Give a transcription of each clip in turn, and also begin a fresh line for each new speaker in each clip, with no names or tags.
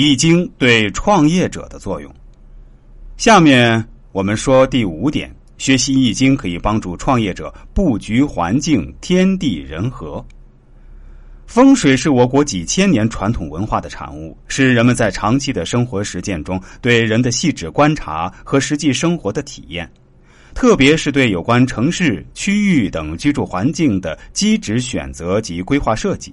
易经对创业者的作用。下面我们说第五点：学习易经可以帮助创业者布局环境天地人和。风水是我国几千年传统文化的产物，是人们在长期的生活实践中对人的细致观察和实际生活的体验，特别是对有关城市、区域等居住环境的机制选择及规划设计。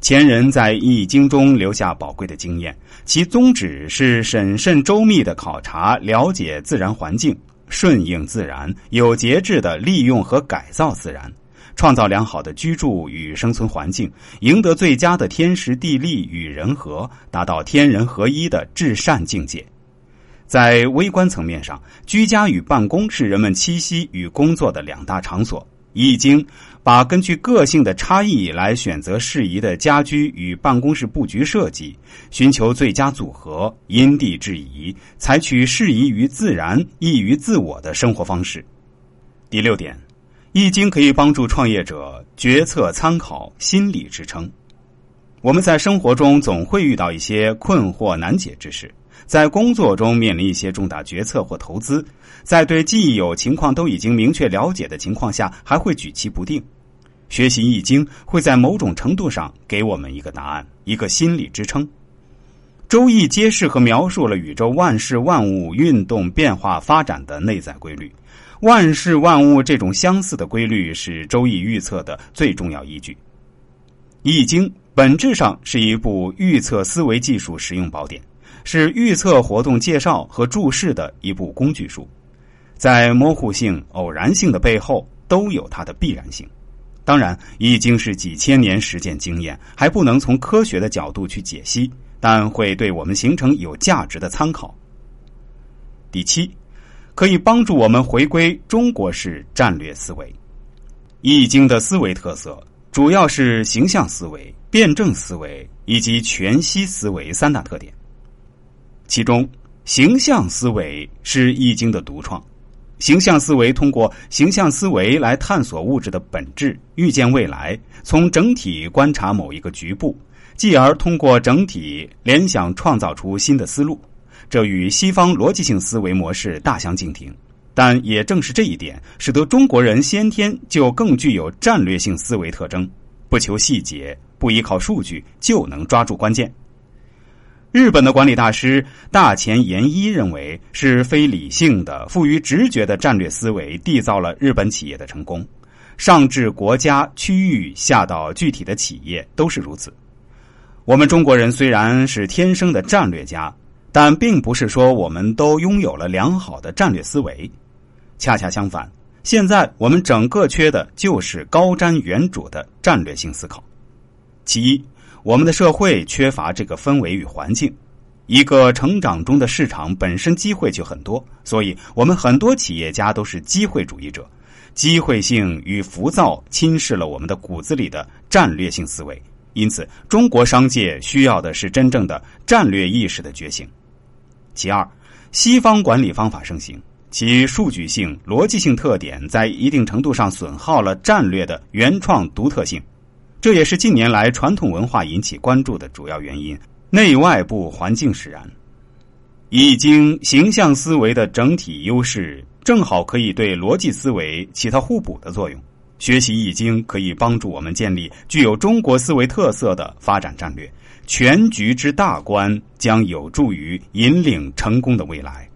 前人在《易经》中留下宝贵的经验，其宗旨是审慎周密的考察、了解自然环境，顺应自然，有节制的利用和改造自然。创造良好的居住与生存环境，赢得最佳的天时地利与人和，达到天人合一的至善境界。在微观层面上，居家与办公是人们栖息与工作的两大场所。《易经》把根据个性的差异来选择适宜的家居与办公室布局设计，寻求最佳组合，因地制宜，采取适宜于自然、易于自我的生活方式。第六点。易经可以帮助创业者决策参考、心理支撑。我们在生活中总会遇到一些困惑难解之事，在工作中面临一些重大决策或投资，在对既有情况都已经明确了解的情况下，还会举棋不定。学习易经会在某种程度上给我们一个答案，一个心理支撑。周易揭示和描述了宇宙万事万物运动、变化、发展的内在规律。万事万物这种相似的规律是周易预测的最重要依据。易经本质上是一部预测思维技术实用宝典，是预测活动介绍和注释的一部工具书。在模糊性、偶然性的背后，都有它的必然性。当然，易经是几千年实践经验，还不能从科学的角度去解析，但会对我们形成有价值的参考。第七。可以帮助我们回归中国式战略思维，《易经》的思维特色主要是形象思维、辩证思维以及全息思维三大特点。其中，形象思维是《易经》的独创。形象思维通过形象思维来探索物质的本质，预见未来，从整体观察某一个局部，继而通过整体联想创造出新的思路。这与西方逻辑性思维模式大相径庭，但也正是这一点，使得中国人先天就更具有战略性思维特征，不求细节，不依靠数据就能抓住关键。日本的管理大师大前研一认为，是非理性的、富于直觉的战略思维缔造了日本企业的成功，上至国家、区域，下到具体的企业都是如此。我们中国人虽然是天生的战略家。但并不是说我们都拥有了良好的战略思维，恰恰相反，现在我们整个缺的就是高瞻远瞩的战略性思考。其一，我们的社会缺乏这个氛围与环境。一个成长中的市场本身机会就很多，所以我们很多企业家都是机会主义者。机会性与浮躁侵蚀了我们的骨子里的战略性思维，因此，中国商界需要的是真正的战略意识的觉醒。其二，西方管理方法盛行，其数据性、逻辑性特点在一定程度上损耗了战略的原创独特性，这也是近年来传统文化引起关注的主要原因。内外部环境使然，易经形象思维的整体优势，正好可以对逻辑思维起到互补的作用。学习易经可以帮助我们建立具有中国思维特色的发展战略。全局之大观将有助于引领成功的未来。